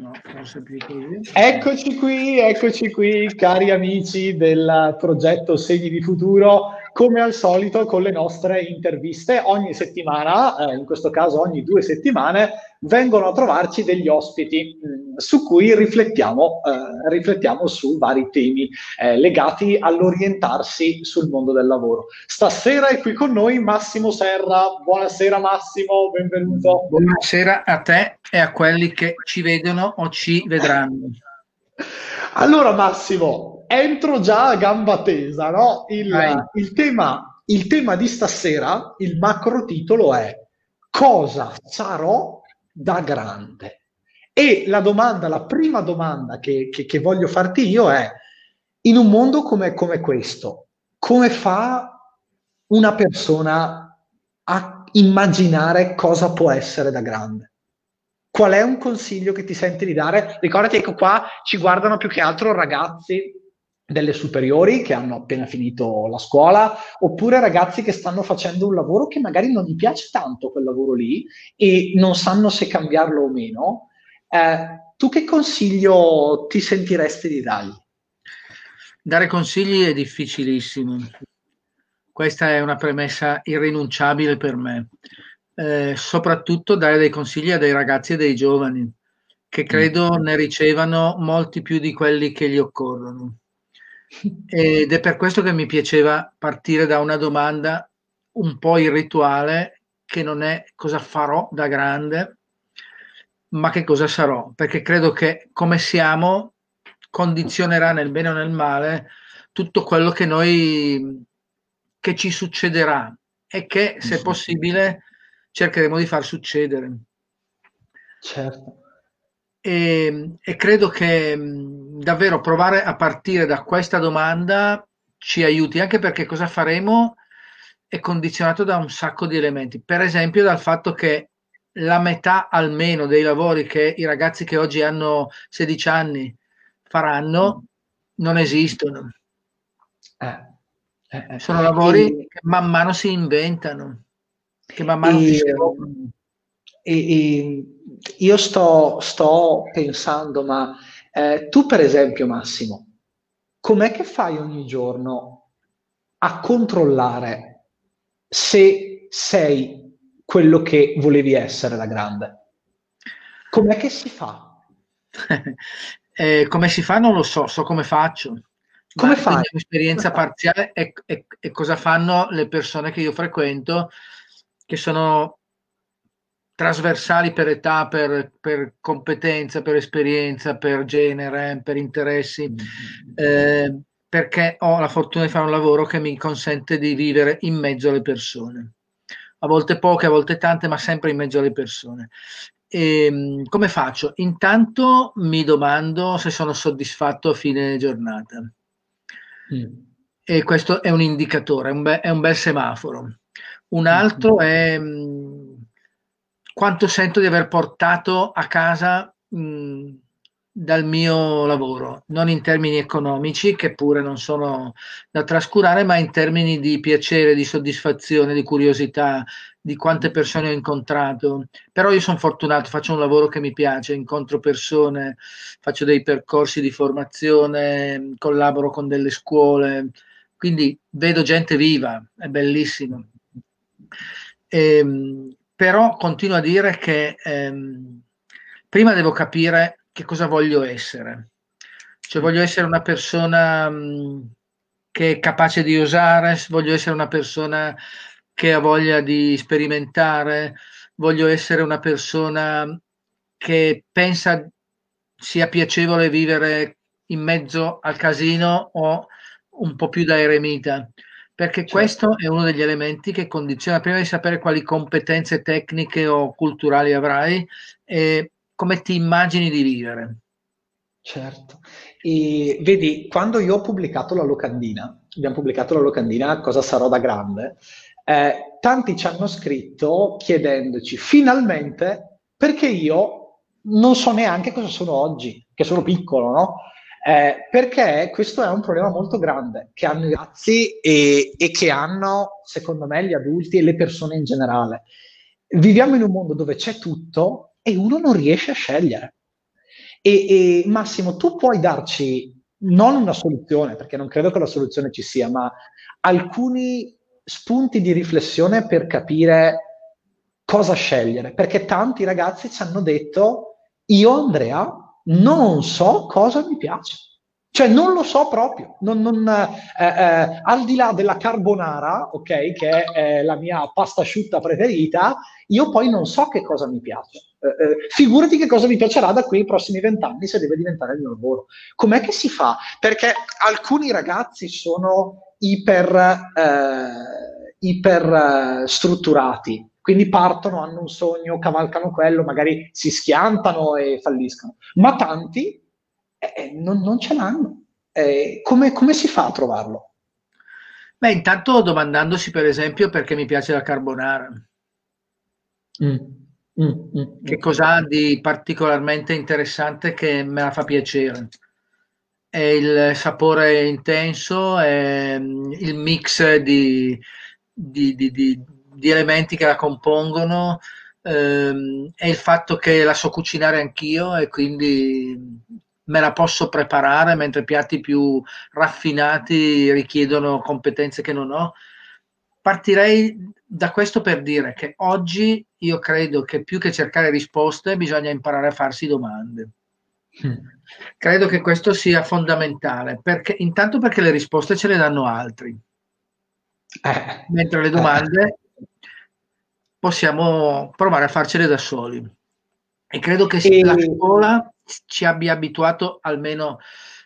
No, forse più così. Eccoci qui, eccoci qui, cari amici del progetto Segni di Futuro, come al solito con le nostre interviste. Ogni settimana, eh, in questo caso ogni due settimane, vengono a trovarci degli ospiti mh, mm, su cui riflettiamo, eh, riflettiamo su vari temi eh, legati all'orientarsi sul mondo del lavoro. Stasera è qui con noi Massimo Serra. Buonasera Massimo, benvenuto. Buonasera a te e a quelli che ci vedono o ci vedranno. Allora Massimo, entro già a gamba tesa, no? il, il, tema, il tema di stasera, il macro titolo è Cosa sarò da grande. E la domanda, la prima domanda che, che, che voglio farti io è, in un mondo come, come questo, come fa una persona a immaginare cosa può essere da grande? Qual è un consiglio che ti senti di dare? Ricordati che qua ci guardano più che altro ragazzi delle superiori che hanno appena finito la scuola, oppure ragazzi che stanno facendo un lavoro che magari non gli piace tanto quel lavoro lì e non sanno se cambiarlo o meno. Eh, tu che consiglio ti sentiresti di dargli? Dare consigli è difficilissimo. Questa è una premessa irrinunciabile per me. Eh, soprattutto dare dei consigli a dei ragazzi e dei giovani, che credo mm. ne ricevano molti più di quelli che gli occorrono ed è per questo che mi piaceva partire da una domanda un po' irrituale che non è cosa farò da grande, ma che cosa sarò, perché credo che come siamo condizionerà nel bene o nel male tutto quello che noi che ci succederà e che se possibile cercheremo di far succedere. Certo. E, e credo che davvero provare a partire da questa domanda ci aiuti, anche perché cosa faremo è condizionato da un sacco di elementi. Per esempio dal fatto che la metà almeno dei lavori che i ragazzi che oggi hanno 16 anni faranno non esistono. Eh, eh, eh. Sono lavori che man mano si inventano, che man mano si e, io sto, sto pensando, ma eh, tu per esempio Massimo, com'è che fai ogni giorno a controllare se sei quello che volevi essere da grande? Com'è che si fa? eh, come si fa non lo so, so come faccio. Come fai? Un'esperienza parziale e, e cosa fanno le persone che io frequento, che sono trasversali per età, per, per, competenza, per esperienza, per genere, per interessi, mm-hmm. eh, perché ho la fortuna di fare un lavoro che mi consente di vivere in mezzo alle persone. A volte poche, a volte tante, ma sempre in mezzo alle persone. E, ehm, come faccio? Intanto mi domando se sono soddisfatto a fine giornata. Mm. E questo è un indicatore, è un, be- è un bel semaforo. Un altro mm. è quanto sento di aver portato a casa mh, dal mio lavoro, non in termini economici, che pure non sono da trascurare, ma in termini di piacere, di soddisfazione, di curiosità, di quante persone ho incontrato. Però io sono fortunato, faccio un lavoro che mi piace, incontro persone, faccio dei percorsi di formazione, collaboro con delle scuole, quindi vedo gente viva, è bellissimo. E, ehm, però continuo a dire che ehm, prima devo capire che cosa voglio essere. Cioè voglio essere una persona mh, mm, che è capace di osare, voglio essere una persona che ha voglia di sperimentare, voglio essere una persona che pensa sia piacevole vivere in mezzo al casino o un po' più da eremita perché certo. questo è uno degli elementi che condiziona, prima di sapere quali competenze tecniche o culturali avrai, e come ti immagini di vivere. Certo. E vedi, quando io ho pubblicato la locandina, abbiamo pubblicato la locandina Cosa sarò da grande, eh, tanti ci hanno scritto chiedendoci finalmente perché io non so neanche cosa sono oggi, che sono piccolo, no? Eh, perché questo è un problema molto grande che hanno i ragazzi e, e, che hanno, secondo me, gli adulti e le persone in generale. Viviamo in un mondo dove c'è tutto e uno non riesce a scegliere. E, e Massimo, tu puoi darci non una soluzione, perché non credo che la soluzione ci sia, ma alcuni spunti di riflessione per capire cosa scegliere, perché tanti ragazzi ci hanno detto io Andrea non so cosa mi piace. Cioè non lo so proprio, non, non, eh, eh, al di là della carbonara, ok, che è la mia pasta asciutta preferita, io poi non so che cosa mi piace. Eh, eh, figurati che cosa mi piacerà da qui ai prossimi vent'anni se deve diventare il mio lavoro. Com'è che si fa? Perché alcuni ragazzi sono iper, eh, iper strutturati, quindi partono, hanno un sogno, cavalcano quello, magari si schiantano e falliscono, ma tanti eh, non, non, ce l'hanno. Eh, come, come, si fa a trovarlo? Beh, intanto domandandosi per esempio perché mi piace la carbonara. Mm. Mm, mm, che cos'ha di particolarmente interessante che me la fa piacere? È il sapore intenso, è il mix di, di, di, di elementi che la compongono, ehm, è il fatto che la so cucinare anch'io e quindi me la posso preparare, mentre piatti più raffinati richiedono competenze che non ho. Partirei da questo per dire che oggi io credo che più che cercare risposte bisogna imparare a farsi domande. Mm. Credo che questo sia fondamentale, perché, intanto perché le risposte ce le danno altri, eh. mentre le domande possiamo provare a farcele da soli. E credo che e... la scuola ci abbia abituato almeno,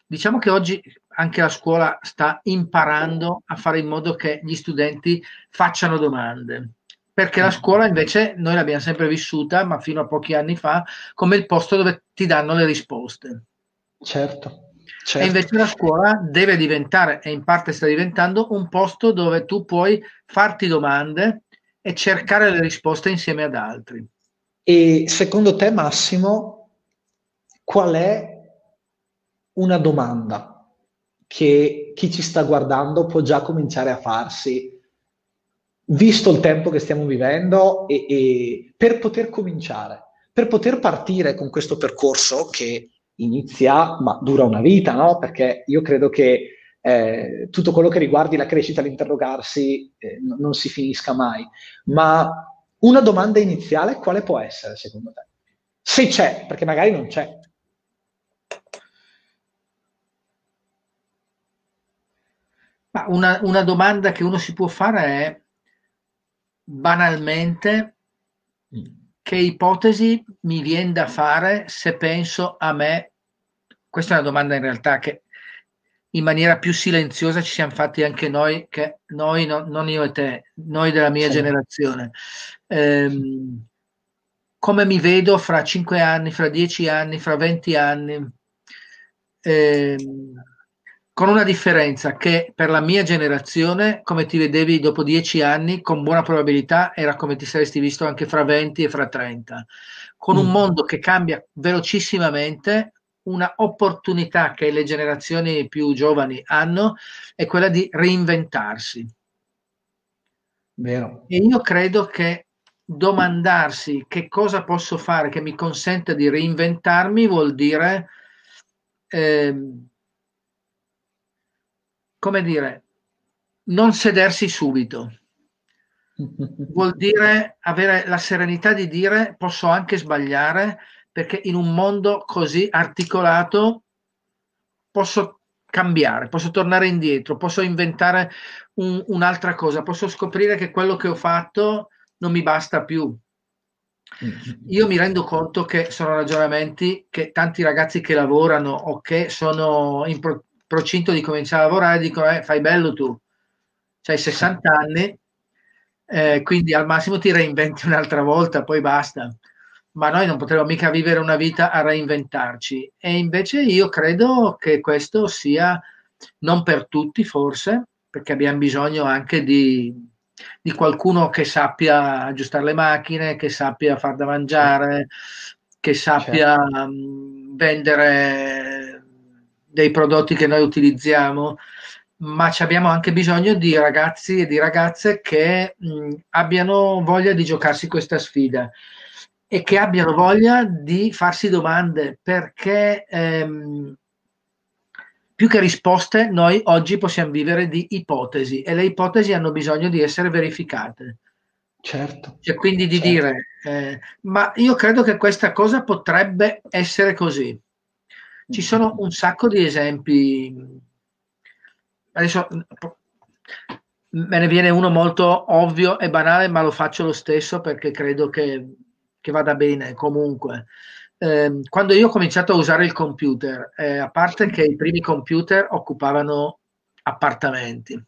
diciamo che oggi anche la scuola sta imparando a fare in modo che gli studenti facciano domande. Perché la scuola invece noi l'abbiamo sempre vissuta, ma fino a pochi anni fa, come il posto dove ti danno le risposte. Certo. Certo. E invece la scuola deve diventare, e in parte sta diventando, un posto dove tu puoi farti domande e cercare le risposte insieme ad altri. E secondo te, Massimo, qual è una domanda che chi ci sta guardando può già cominciare a farsi, visto il tempo che stiamo vivendo, e, e per poter cominciare, per poter partire con questo percorso che inizia, ma dura una vita, no? Perché io credo che eh, tutto quello che riguardi la crescita, l'interrogarsi, eh, non si finisca mai. Ma una domanda iniziale quale può essere secondo te? Se c'è, perché magari non c'è. Ma una, una domanda che uno si può fare è banalmente mm. Che ipotesi mi viene da fare se penso a me? Questa è una domanda in realtà che in maniera più silenziosa ci siamo fatti anche noi, che noi no, non io e te, noi della mia sì. generazione. Ehm, come mi vedo fra cinque anni, fra dieci anni, fra venti anni? Ehm, con una differenza che per la mia generazione, come ti vedevi dopo dieci anni, con buona probabilità era come ti saresti visto anche fra 20 e fra 30. Con un mm. mondo che cambia velocissimamente, una opportunità che le generazioni più giovani hanno è quella di reinventarsi. Vero. E io credo che domandarsi che cosa posso fare che mi consenta di reinventarmi vuol dire eh, come dire, non sedersi subito. Vuol dire avere la serenità di dire posso anche sbagliare perché in un mondo così articolato posso cambiare, posso tornare indietro, posso inventare un, un'altra cosa, posso scoprire che quello che ho fatto non mi basta più. Io mi rendo conto che sono ragionamenti che tanti ragazzi che lavorano o che sono in, pro- procinto di cominciare a lavorare, dicono eh, fai bello tu, hai 60 anni, eh, quindi al massimo ti reinventi un'altra volta, poi basta. Ma noi non potremo mica vivere una vita a reinventarci. E invece io credo che questo sia non per tutti, forse, perché abbiamo bisogno anche di, di qualcuno che sappia aggiustare le macchine, che sappia far da mangiare, che sappia certo. vendere dei prodotti che noi utilizziamo, ma abbiamo anche bisogno di ragazzi e di ragazze che mh, abbiano voglia di giocarsi questa sfida. e che abbiano voglia di farsi domande perché ehm, più che risposte noi oggi possiamo vivere di ipotesi e le ipotesi hanno bisogno di essere verificate. Certo. Cioè, quindi di certo. dire, eh, ma io credo che questa cosa potrebbe essere così. Ci sono un sacco di esempi. Adesso me ne viene uno molto ovvio e banale, ma lo faccio lo stesso perché credo che, che vada bene comunque. Eh, quando io ho cominciato a usare il computer, eh, a parte che i primi computer occupavano appartamenti,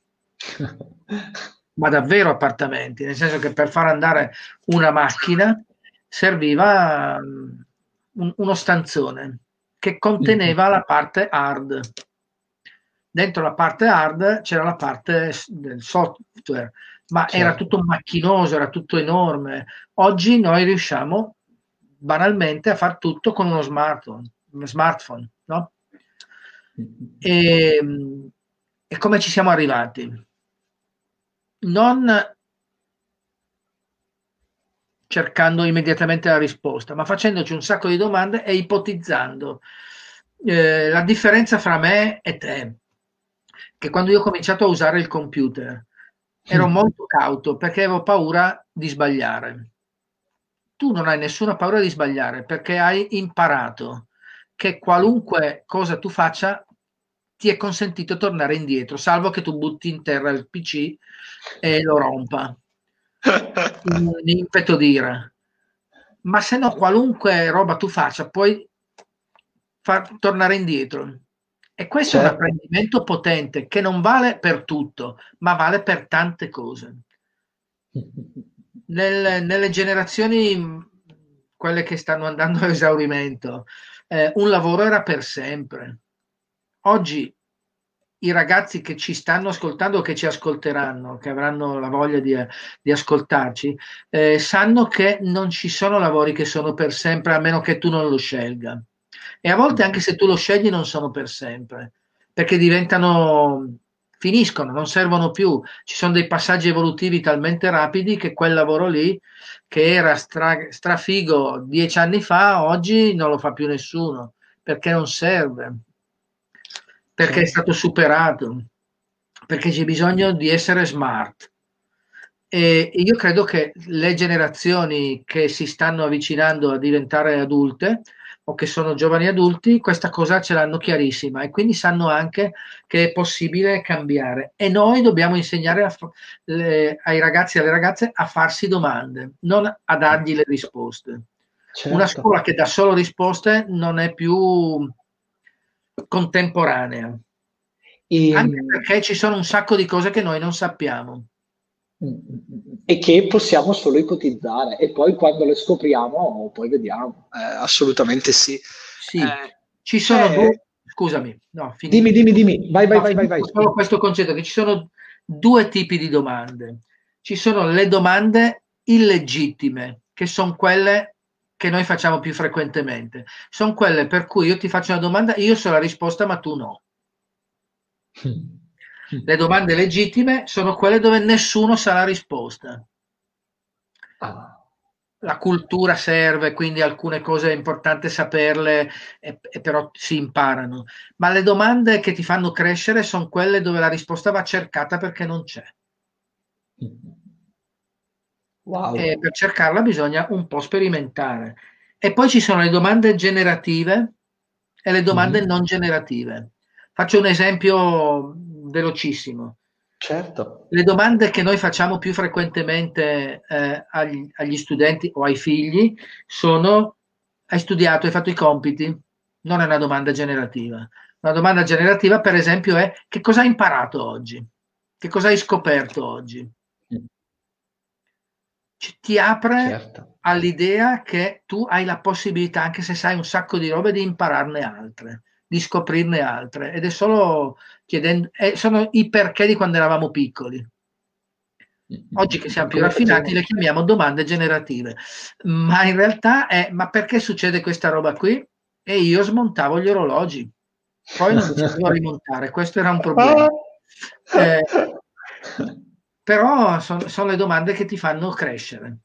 ma davvero appartamenti, nel senso che per far andare una macchina serviva um, uno stanzone che conteneva la parte hard. Dentro la parte hard c'era la parte del software, ma certo. era tutto macchinoso, era tutto enorme. Oggi noi riusciamo banalmente a fare tutto con uno smartphone, uno smartphone no? E, e come ci siamo arrivati? non cercando immediatamente la risposta, ma facendoci un sacco di domande e ipotizzando. Eh, la differenza fra me e te, che quando io ho cominciato a usare il computer, ero mm. molto cauto perché avevo paura di sbagliare. Tu non hai nessuna paura di sbagliare perché hai imparato che qualunque cosa tu faccia ti è consentito tornare indietro, salvo che tu butti in terra il PC e lo rompa. Un impeto dire. Ma se no, qualunque roba tu faccia, puoi far tornare indietro. E questo certo. è un certo. apprendimento potente che non vale per tutto, ma vale per tante cose. Nel, nelle generazioni, quelle che stanno andando a esaurimento, eh, un lavoro era per sempre oggi i ragazzi che ci stanno ascoltando che ci ascolteranno, che avranno la voglia di, di ascoltarci, eh, sanno che non ci sono lavori che sono per sempre a meno che tu non lo scelga. E a volte anche se tu lo scegli non sono per sempre, perché diventano, finiscono, non servono più. Ci sono dei passaggi evolutivi talmente rapidi che quel lavoro lì, che era stra, strafigo dieci anni fa, oggi non lo fa più nessuno, perché non serve perché è stato superato, perché c'è bisogno di essere smart. E io credo che le generazioni che si stanno avvicinando a diventare adulte o che sono giovani adulti, questa cosa ce l'hanno chiarissima e quindi sanno anche che è possibile cambiare. E noi dobbiamo insegnare a, le, ai ragazzi e alle ragazze a farsi domande, non a dargli le risposte. Certo. Una scuola che dà solo risposte non è più contemporanea. E... Anche perché ci sono un sacco di cose che noi non sappiamo. E che possiamo solo ipotizzare e poi quando le scopriamo poi vediamo. Eh, assolutamente sì. Sì, eh, ci sono eh, due... Scusami, no, dimmi, dimmi, dimmi, vai, vai, no, vai, vai, vai. Solo questo concetto che ci sono due tipi di domande. Ci sono le domande illegittime, che sono quelle che noi facciamo più frequentemente. Sono quelle per cui io ti faccio una domanda, io so la risposta, ma tu no. Le domande legittime sono quelle dove nessuno sa la risposta. Ah. La cultura serve, quindi alcune cose è importante saperle, e, e però si imparano. Ma le domande che ti fanno crescere sono quelle dove la risposta va cercata perché non c'è. Wow. E per cercarla bisogna un po' sperimentare. E poi ci sono le domande generative e le domande mm. non generative. Faccio un esempio velocissimo. Certo. Le domande che noi facciamo più frequentemente eh, agli, agli, studenti o ai figli sono hai studiato, hai fatto i compiti? Non è una domanda generativa. Una domanda generativa, per esempio, è che cosa hai imparato oggi? Che cosa hai scoperto oggi? Ti apre certo. all'idea che tu hai la possibilità, anche se sai un sacco di robe, di impararne altre, di scoprirne altre. Ed è solo chiedendo, eh, sono i perché di quando eravamo piccoli. Oggi che siamo più raffinati le chiamiamo domande generative, ma in realtà è ma perché succede questa roba qui? E io smontavo gli orologi, poi non ci potevo rimontare, questo era un problema. Eh, però sono, sono le domande che ti fanno crescere.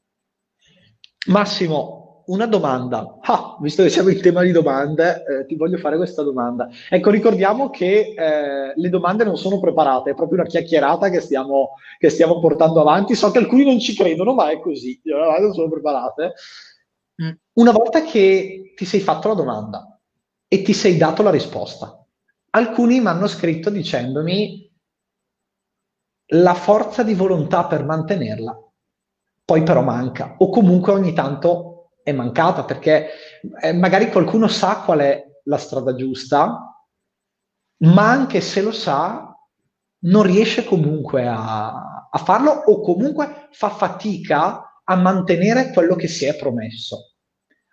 Massimo, una domanda. Ah, visto che siamo in tema di domande, eh, ti voglio fare questa domanda. Ecco, ricordiamo che eh, le domande non sono preparate, è proprio una chiacchierata che stiamo, che stiamo, portando avanti. So che alcuni non ci credono, ma è così. Le domande non sono preparate. Mm. Una volta che ti sei fatto la domanda e ti sei dato la risposta, alcuni mi hanno scritto dicendomi la forza di volontà per mantenerla, poi però manca, o comunque ogni tanto è mancata perché eh, magari qualcuno sa qual è la strada giusta, ma anche se lo sa, non riesce comunque a, a farlo o comunque fa fatica a mantenere quello che si è promesso.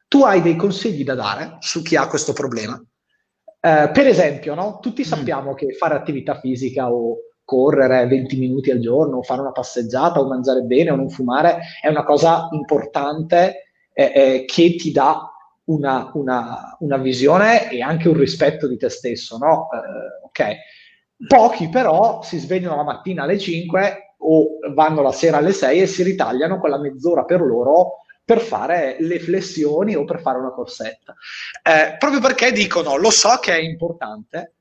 Tu hai dei consigli da dare su chi ha questo problema? Eh, per esempio, no? tutti mm. sappiamo mm. che fare attività fisica o correre 20 minuti al giorno, o fare una passeggiata, o mangiare bene, o non fumare, è una cosa importante eh, eh, che ti dà una, una, una, visione e anche un rispetto di te stesso, no? Eh, ok. Pochi però si svegliano la mattina alle 5 o vanno la sera alle 6 e si ritagliano quella mezz'ora per loro per fare le flessioni o per fare una corsetta. Eh, proprio perché dicono, lo so che è importante,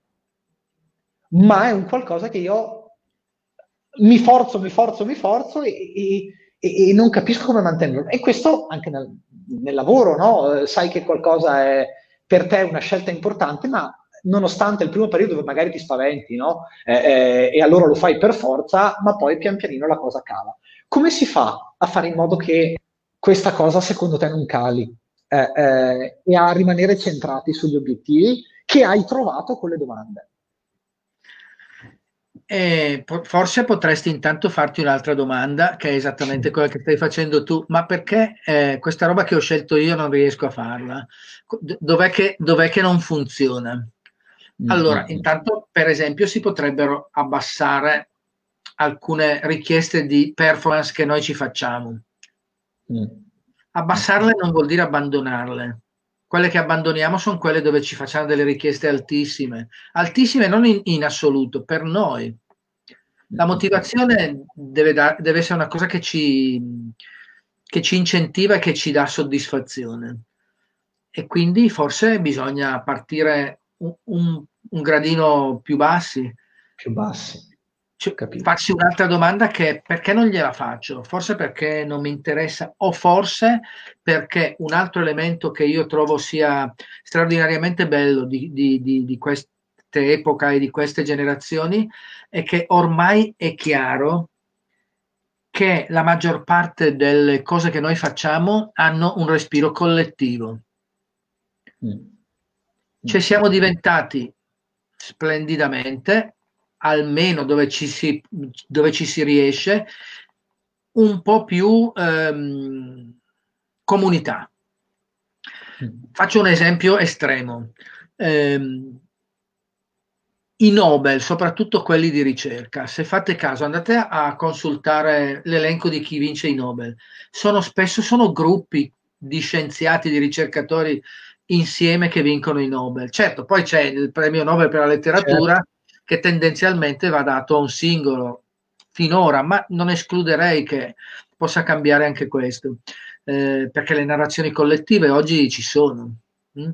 ma è un qualcosa che io mi forzo, mi forzo, mi forzo e, e, e non capisco come mantenerlo. E questo anche nel, nel lavoro, no? Eh, sai che qualcosa è per te una scelta importante, ma nonostante il primo periodo magari ti spaventi, no? Eh, eh, e allora lo fai per forza, ma poi pian pianino la cosa cala. Come si fa a fare in modo che questa cosa secondo te non cali eh, eh e a rimanere centrati sugli obiettivi che hai trovato con le domande? Eh, forse potresti intanto farti un'altra domanda, che è esattamente quella che stai facendo tu, ma perché eh, questa roba che ho scelto io non riesco a farla? Dov'è che, dov'è che non funziona? Mm-hmm. Allora, intanto, per esempio, si potrebbero abbassare alcune richieste di performance che noi ci facciamo. Mm. Abbassarle non vuol dire abbandonarle quelle che abbandoniamo sono quelle dove ci facciamo delle richieste altissime, altissime non in, in assoluto, per noi. La motivazione deve, da, deve, essere una cosa che ci, che ci incentiva e che ci dà soddisfazione. E quindi forse bisogna partire un, un, un gradino più bassi. Più bassi. Cioè, faccio un'altra domanda che è perché non gliela faccio? Forse perché non mi interessa o forse perché un altro elemento che io trovo sia straordinariamente bello di, di, di, di questa epoca e di queste generazioni è che ormai è chiaro che la maggior parte delle cose che noi facciamo hanno un respiro collettivo. Mm. Cioè siamo diventati splendidamente almeno dove ci si, dove ci si riesce, un po' più ehm, comunità. Mm. Faccio un esempio estremo. Eh, I Nobel, soprattutto quelli di ricerca, se fate caso, andate a consultare l'elenco di chi vince i Nobel. Sono spesso sono gruppi di scienziati, di ricercatori insieme che vincono i Nobel. Certo, poi c'è il premio Nobel per la letteratura, certo che tendenzialmente va dato a un singolo finora, ma non escluderei che possa cambiare anche questo, eh, perché le narrazioni collettive oggi ci sono hm?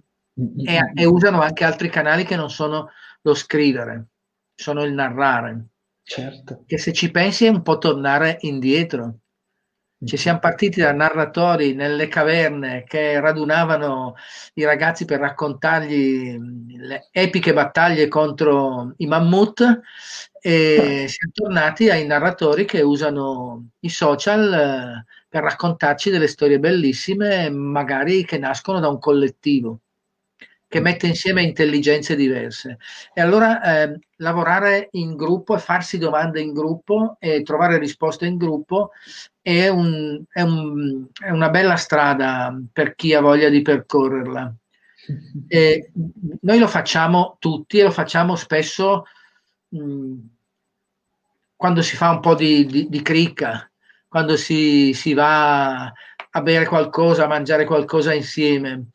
e, e, usano anche altri canali che non sono lo scrivere, sono il narrare. Certo. Che se ci pensi è un po' tornare indietro. Ci siamo partiti da narratori nelle caverne che radunavano i ragazzi per raccontargli le epiche battaglie contro i mammut e siamo tornati ai narratori che usano i social eh, per raccontarci delle storie bellissime, magari che nascono da un collettivo che mette insieme intelligenze diverse. E allora eh, lavorare in gruppo e farsi domande in gruppo e trovare risposte in gruppo è, un, è, un, è una bella strada per chi ha voglia di percorrerla. E noi lo facciamo tutti e lo facciamo spesso mh, quando si fa un po' di, di, di cricca, quando si, si va a bere qualcosa, a mangiare qualcosa insieme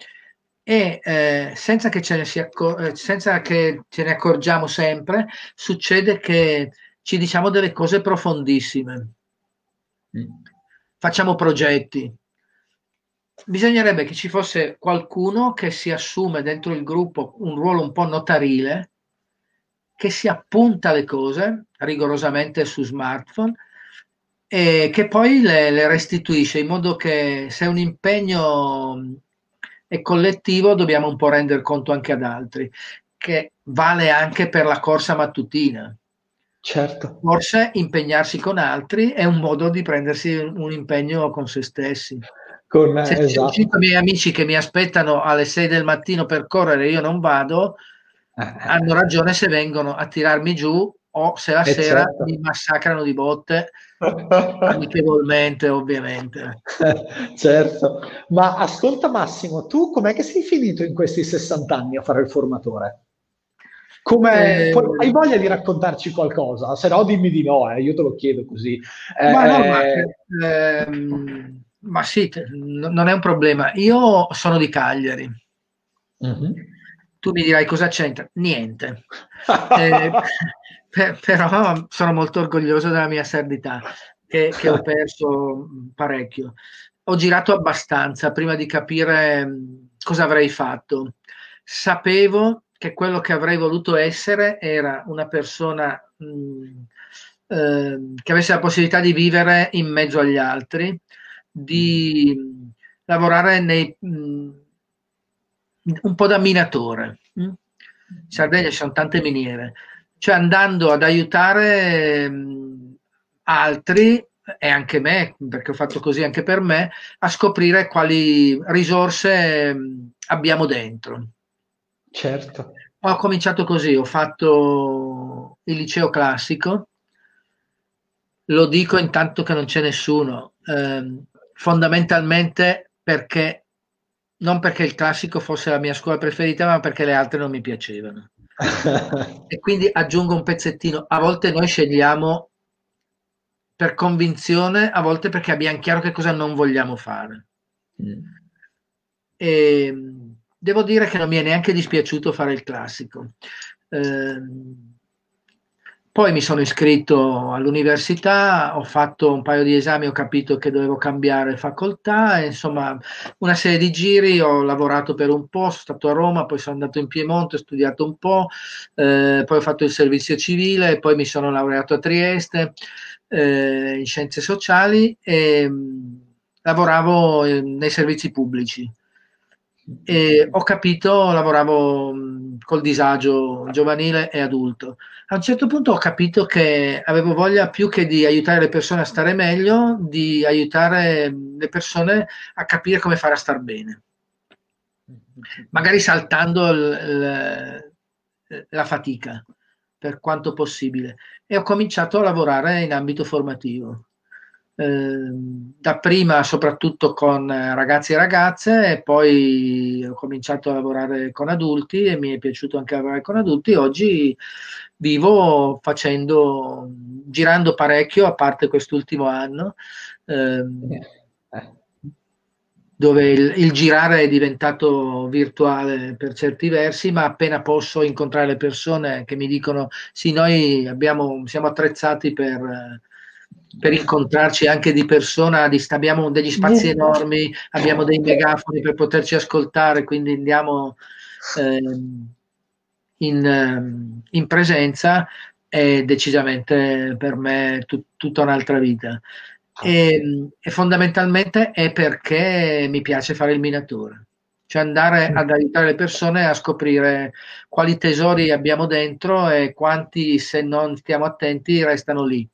e eh, senza, che accor- eh, senza, che ce ne accorgiamo sempre, succede che ci diciamo delle cose profondissime. Facciamo progetti. bisognerebbe che ci fosse qualcuno che si assume dentro il gruppo un ruolo un po' notarile, che si appunta le cose rigorosamente su smartphone e che poi le, le restituisce in modo che se un impegno è collettivo dobbiamo un po' rendere conto anche ad altri, che vale anche per la corsa mattutina. Certo. Forse impegnarsi con altri è un modo di prendersi un impegno con se stessi. Con, Se esatto. cinque miei amici che mi aspettano alle 6 del mattino per correre, io non vado, eh, eh. hanno ragione se vengono a tirarmi giù o se la sera certo. mi massacrano di botte amichevolmente ovviamente certo ma ascolta Massimo tu com'è che sei finito in questi 60 anni a fare il formatore? Come, eh, hai voglia di raccontarci qualcosa? Se no dimmi di no, eh, io te lo chiedo così. Ma, no, ma, eh, ehm, ma sì, non è un problema. Io sono di Cagliari. Mm-hmm. Tu mi dirai cosa c'entra? Niente. eh, per, però sono molto orgoglioso della mia sardità, che, che ho perso parecchio. Ho girato abbastanza prima di capire cosa avrei fatto. Sapevo che quello che avrei voluto essere era una persona mh, eh, che avesse la possibilità di vivere in mezzo agli altri, di lavorare nei, mh, un po' da minatore. In Sardegna ci sono tante miniere, cioè andando ad aiutare altri e anche me, perché ho fatto così anche per me, a scoprire quali risorse abbiamo dentro. Certo. Ho cominciato così, ho fatto il liceo classico, lo dico intanto che non c'è nessuno, eh, fondamentalmente perché non perché il classico fosse la mia scuola preferita, ma perché le altre non mi piacevano. e quindi aggiungo un pezzettino. A volte noi scegliamo per convinzione, a volte perché abbiamo chiaro che cosa non vogliamo fare. Mm. E devo dire che non mi è neanche dispiaciuto fare il classico. Eh, poi mi sono iscritto all'università, ho fatto un paio di esami, ho capito che dovevo cambiare facoltà, e, insomma una serie di giri, ho lavorato per un po', sono stato a Roma, poi sono andato in Piemonte, ho studiato un po', eh, poi ho fatto il servizio civile, poi mi sono laureato a Trieste eh, in scienze sociali e lavoravo eh, nei servizi pubblici e ho capito, lavoravo col disagio giovanile e adulto. A un certo punto ho capito che avevo voglia più che di aiutare le persone a stare meglio, di aiutare le persone a capire come fare a star bene. Magari saltando l, l, la fatica per quanto possibile. E ho cominciato a lavorare in ambito formativo. Ehm, dapprima soprattutto con ragazzi e ragazze e poi ho cominciato a lavorare con adulti e mi è piaciuto anche lavorare con adulti. Oggi vivo facendo, girando parecchio, a parte quest'ultimo anno, ehm, eh. dove il, il, girare è diventato virtuale per certi versi, ma appena posso incontrare le persone che mi dicono sì, noi abbiamo, siamo attrezzati per per incontrarci anche di persona, abbiamo degli spazi enormi, abbiamo dei megafoni per poterci ascoltare, quindi andiamo eh, in, ehm, in, presenza, è decisamente per me tut, tutta un'altra vita. E, e, fondamentalmente è perché mi piace fare il minatore, cioè andare ad aiutare le persone a scoprire quali tesori abbiamo dentro e quanti, se non stiamo attenti, restano lì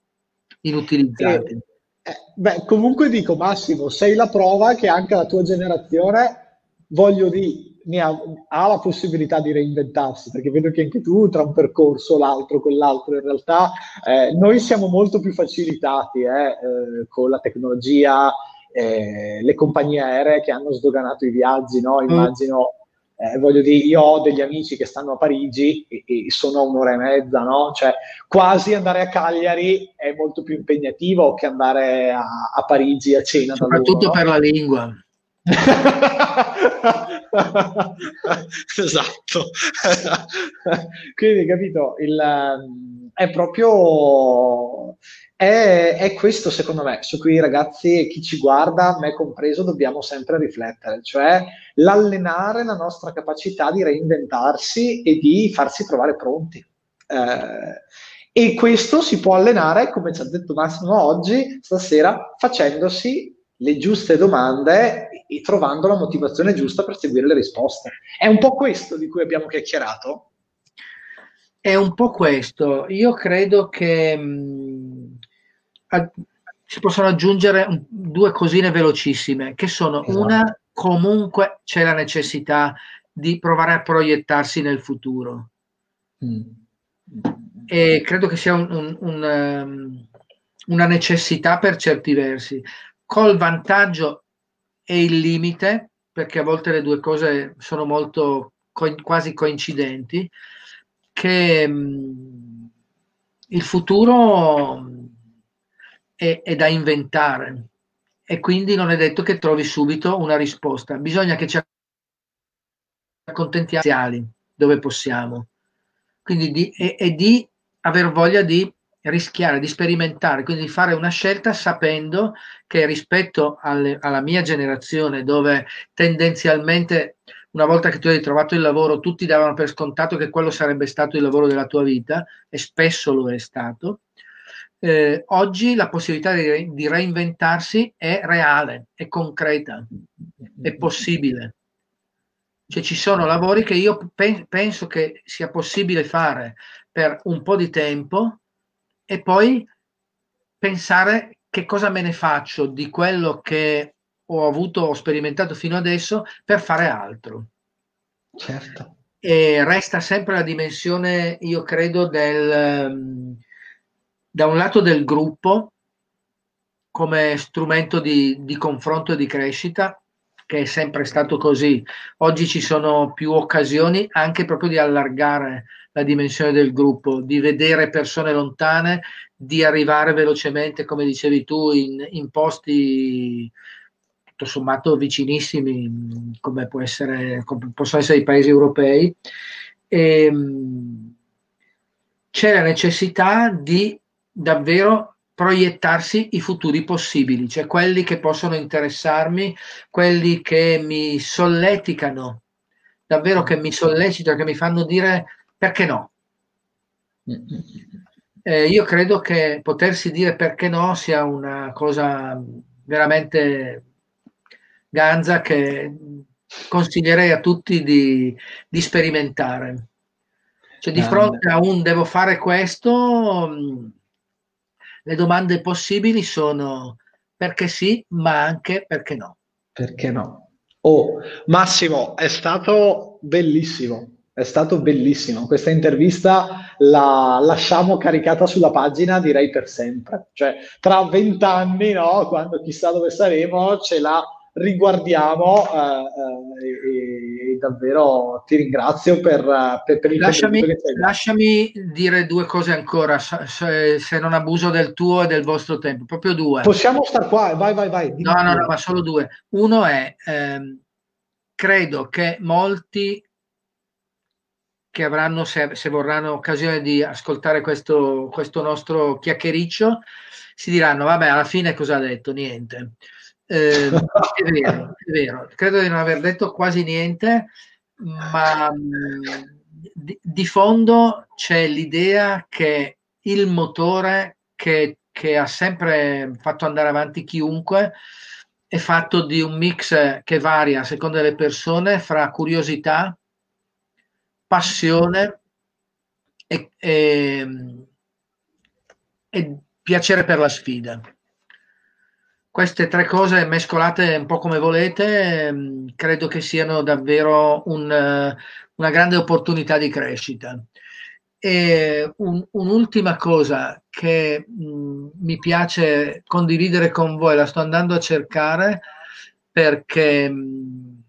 inutilizzati. Eh, eh, beh, comunque dico Massimo, sei la prova che anche la tua generazione, voglio dire, ha, ha, la possibilità di reinventarsi, perché vedo che anche tu tra un percorso, l'altro, quell'altro, in realtà eh, noi siamo molto più facilitati eh, eh con la tecnologia, eh, le compagnie aeree che hanno sdoganato i viaggi, no? Mm. immagino. Eh, voglio dire, io ho degli amici che stanno a Parigi e, e, sono a un'ora e mezza, no? Cioè, quasi andare a Cagliari è molto più impegnativo che andare a, a Parigi a cena. Soprattutto per no? la lingua. esatto. Quindi, capito, il, ehm, è proprio... È, è, questo, secondo me, su cui i ragazzi e chi ci guarda, me compreso, dobbiamo sempre riflettere, cioè l'allenare la nostra capacità di reinventarsi e di farsi trovare pronti. Eh, e questo si può allenare, come ci ha detto Massimo oggi, stasera, facendosi le giuste domande e trovando la motivazione giusta per seguire le risposte. È un po' questo di cui abbiamo chiacchierato? È un po' questo. Io credo che mh, a, si possono aggiungere un, due cosine velocissime, che sono esatto. una, comunque c'è la necessità di provare a proiettarsi nel futuro. Mm. E credo che sia un, un, un, um, una necessità per certi versi col vantaggio e il limite, perché a volte le due cose sono molto co- quasi coincidenti, che mm, il futuro è, è, da inventare e quindi non è detto che trovi subito una risposta. Bisogna che ci accontentiamo dove possiamo. Quindi di, è, è di aver voglia di rischiare, di sperimentare, quindi fare una scelta sapendo che rispetto alle, alla mia generazione, dove tendenzialmente una volta che tu hai trovato il lavoro, tutti davano per scontato che quello sarebbe stato il lavoro della tua vita, e spesso lo è stato. Eh, oggi la possibilità di, di, reinventarsi è reale, è concreta, è possibile. Cioè ci sono lavori che io pe- penso che sia possibile fare per un po' di tempo e poi pensare che cosa me ne faccio di quello che ho avuto, ho sperimentato fino adesso per fare altro. Certo. E resta sempre la dimensione, io credo, del, um, da un lato del gruppo come strumento di, di confronto e di crescita, che è sempre stato così. Oggi ci sono più occasioni anche proprio di allargare la dimensione del gruppo, di vedere persone lontane, di arrivare velocemente, come dicevi tu, in, in posti tutto sommato vicinissimi, come, essere, come possono essere i paesi europei. E, ehm, c'è la necessità di davvero proiettarsi i futuri possibili, cioè quelli che possono interessarmi, quelli che mi solleticano, davvero che mi sollecitano, che mi fanno dire perché no? Eh, io credo che potersi dire perché no sia una cosa veramente ganza che consiglierei a tutti di, di sperimentare. Cioè di fronte a un devo fare questo, le domande possibili sono perché sì, ma anche perché no. Perché no? Oh, Massimo, è stato bellissimo. È stato bellissimo. Questa intervista la lasciamo caricata sulla pagina, direi per sempre. Cioè, tra vent'anni, no, quando chissà dove saremo, ce la riguardiamo eh, eh, e, davvero ti ringrazio per, per, per il lasciami, lasciami dire due cose ancora, se, se, non abuso del tuo e del vostro tempo, proprio due. Possiamo star qua, vai, vai, vai. No, no, no, ma solo due. Uno è, ehm, credo che molti che avranno, se, se, vorranno occasione di ascoltare questo, questo, nostro chiacchiericcio, si diranno, vabbè, alla fine cosa ha detto? Niente. Eh, è vero, è vero. Credo di non aver detto quasi niente, ma di, di fondo c'è l'idea che il motore che, che ha sempre fatto andare avanti chiunque è fatto di un mix che varia a seconda delle persone fra curiosità, passione e, e, e piacere per la sfida. Queste tre cose mescolate un po' come volete, ehm, credo che siano davvero un, una grande opportunità di crescita. E un, un'ultima cosa che mh, mi piace condividere con voi, la sto andando a cercare perché mh,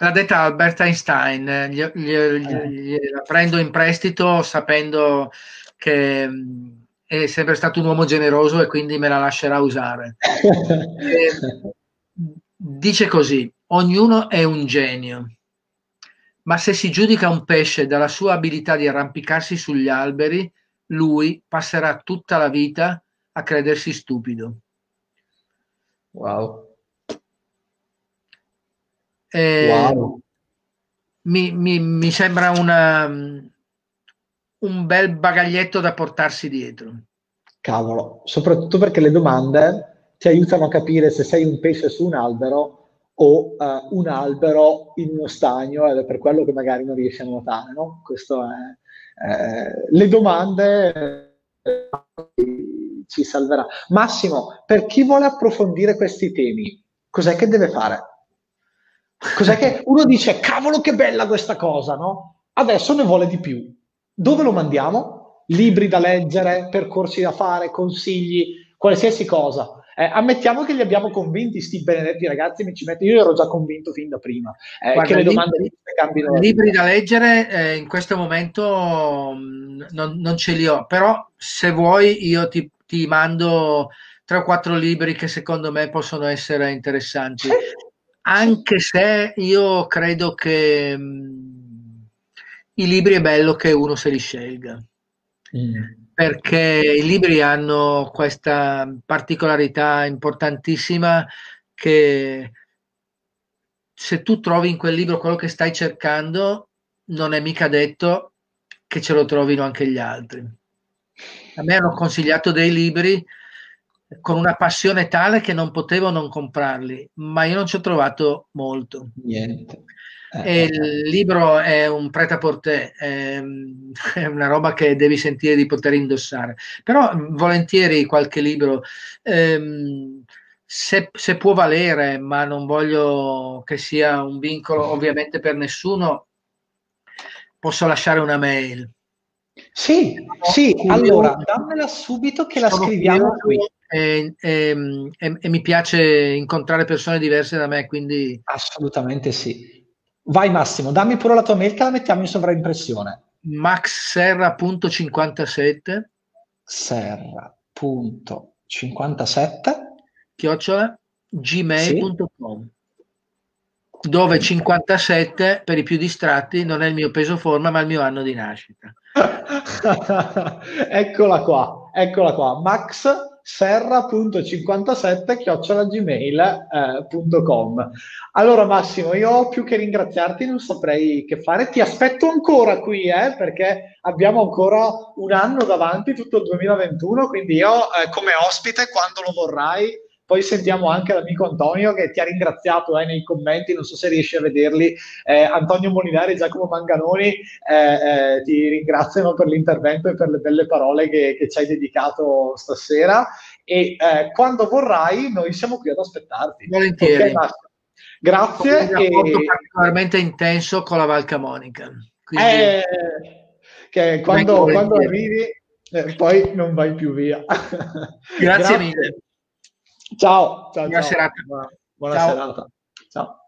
L'ha detta Albert Einstein, eh, gli, gli, gli, la prendo in prestito sapendo che mm, è sempre stato un uomo generoso e quindi me la lascerà usare. dice così, ognuno è un genio, ma se si giudica un pesce dalla sua abilità di arrampicarsi sugli alberi, lui passerà tutta la vita a credersi stupido. Wow. Eh, wow. Mi, mi, mi, sembra una, un bel bagaglietto da portarsi dietro. Cavolo, soprattutto perché le domande ti aiutano a capire se sei un pesce su un albero o uh, un albero in uno stagno ed è per quello che magari non riesci a nuotare, no? Questo è, eh, le domande eh, ci salverà. Massimo, per chi vuole approfondire questi temi, cos'è che deve fare? Cos'è che uno dice, cavolo che bella questa cosa, no? Adesso ne vuole di più. Dove lo mandiamo? Libri da leggere, percorsi da fare, consigli, qualsiasi cosa. Eh, ammettiamo che li abbiamo convinti, sti benedetti ragazzi, mi ci metto, io ero già convinto fin da prima eh, Guarda, che le domande libri, cambino. Libri da leggere eh, in questo momento mh, mm, non, non, ce li ho, però se vuoi io ti, ti mando tre o quattro libri che secondo me possono essere interessanti. Anche se io credo che mh, mm, i libri è bello che uno se li scelga. Mm perché i libri hanno questa particolarità importantissima che se tu trovi in quel libro quello che stai cercando, non è mica detto che ce lo trovino anche gli altri. A me hanno consigliato dei libri con una passione tale che non potevo non comprarli, ma io non ci ho trovato molto. Niente. Eh, il eh. libro è un prêt à porter, è, è, una roba che devi sentire di poter indossare. Però volentieri qualche libro, ehm, se, se, può valere, ma non voglio che sia un vincolo ovviamente per nessuno, posso lasciare una mail. Sì, sì, allora dammela subito che la scriviamo qui. E, e, e, e mi piace incontrare persone diverse da me, quindi... Assolutamente sì. Vai Massimo, dammi pure la tua mail che la mettiamo in sovraimpressione. maxserra.57 serra.57 chiocciola gmail.com sì. dove 57 per i più distratti non è il mio peso forma ma il mio anno di nascita. Eccola qua eccola qua. Max serra.57 chiocciolagmail.com allora Massimo io più che ringraziarti non saprei che fare. Ti aspetto ancora qui eh, perché abbiamo ancora un anno davanti tutto il 2021 quindi io eh, come ospite quando lo vorrai poi sentiamo anche l'amico Antonio che ti ha ringraziato eh, nei commenti, non so se riesci a vederli. Eh, Antonio Molinari e Giacomo Manganoni eh, eh, ti ringraziano per l'intervento e per le belle parole che, che ci hai dedicato stasera. E eh, quando vorrai, noi siamo qui ad aspettarti. Volentieri. Okay, Grazie. Un rapporto e... particolarmente intenso con la Val Camonica. Quindi... Eh, che quando, quando arrivi, poi non vai più via. Grazie, Grazie. mille. Ciao, ciao, buona ciao. serata. Buona, ciao. serata. Ciao.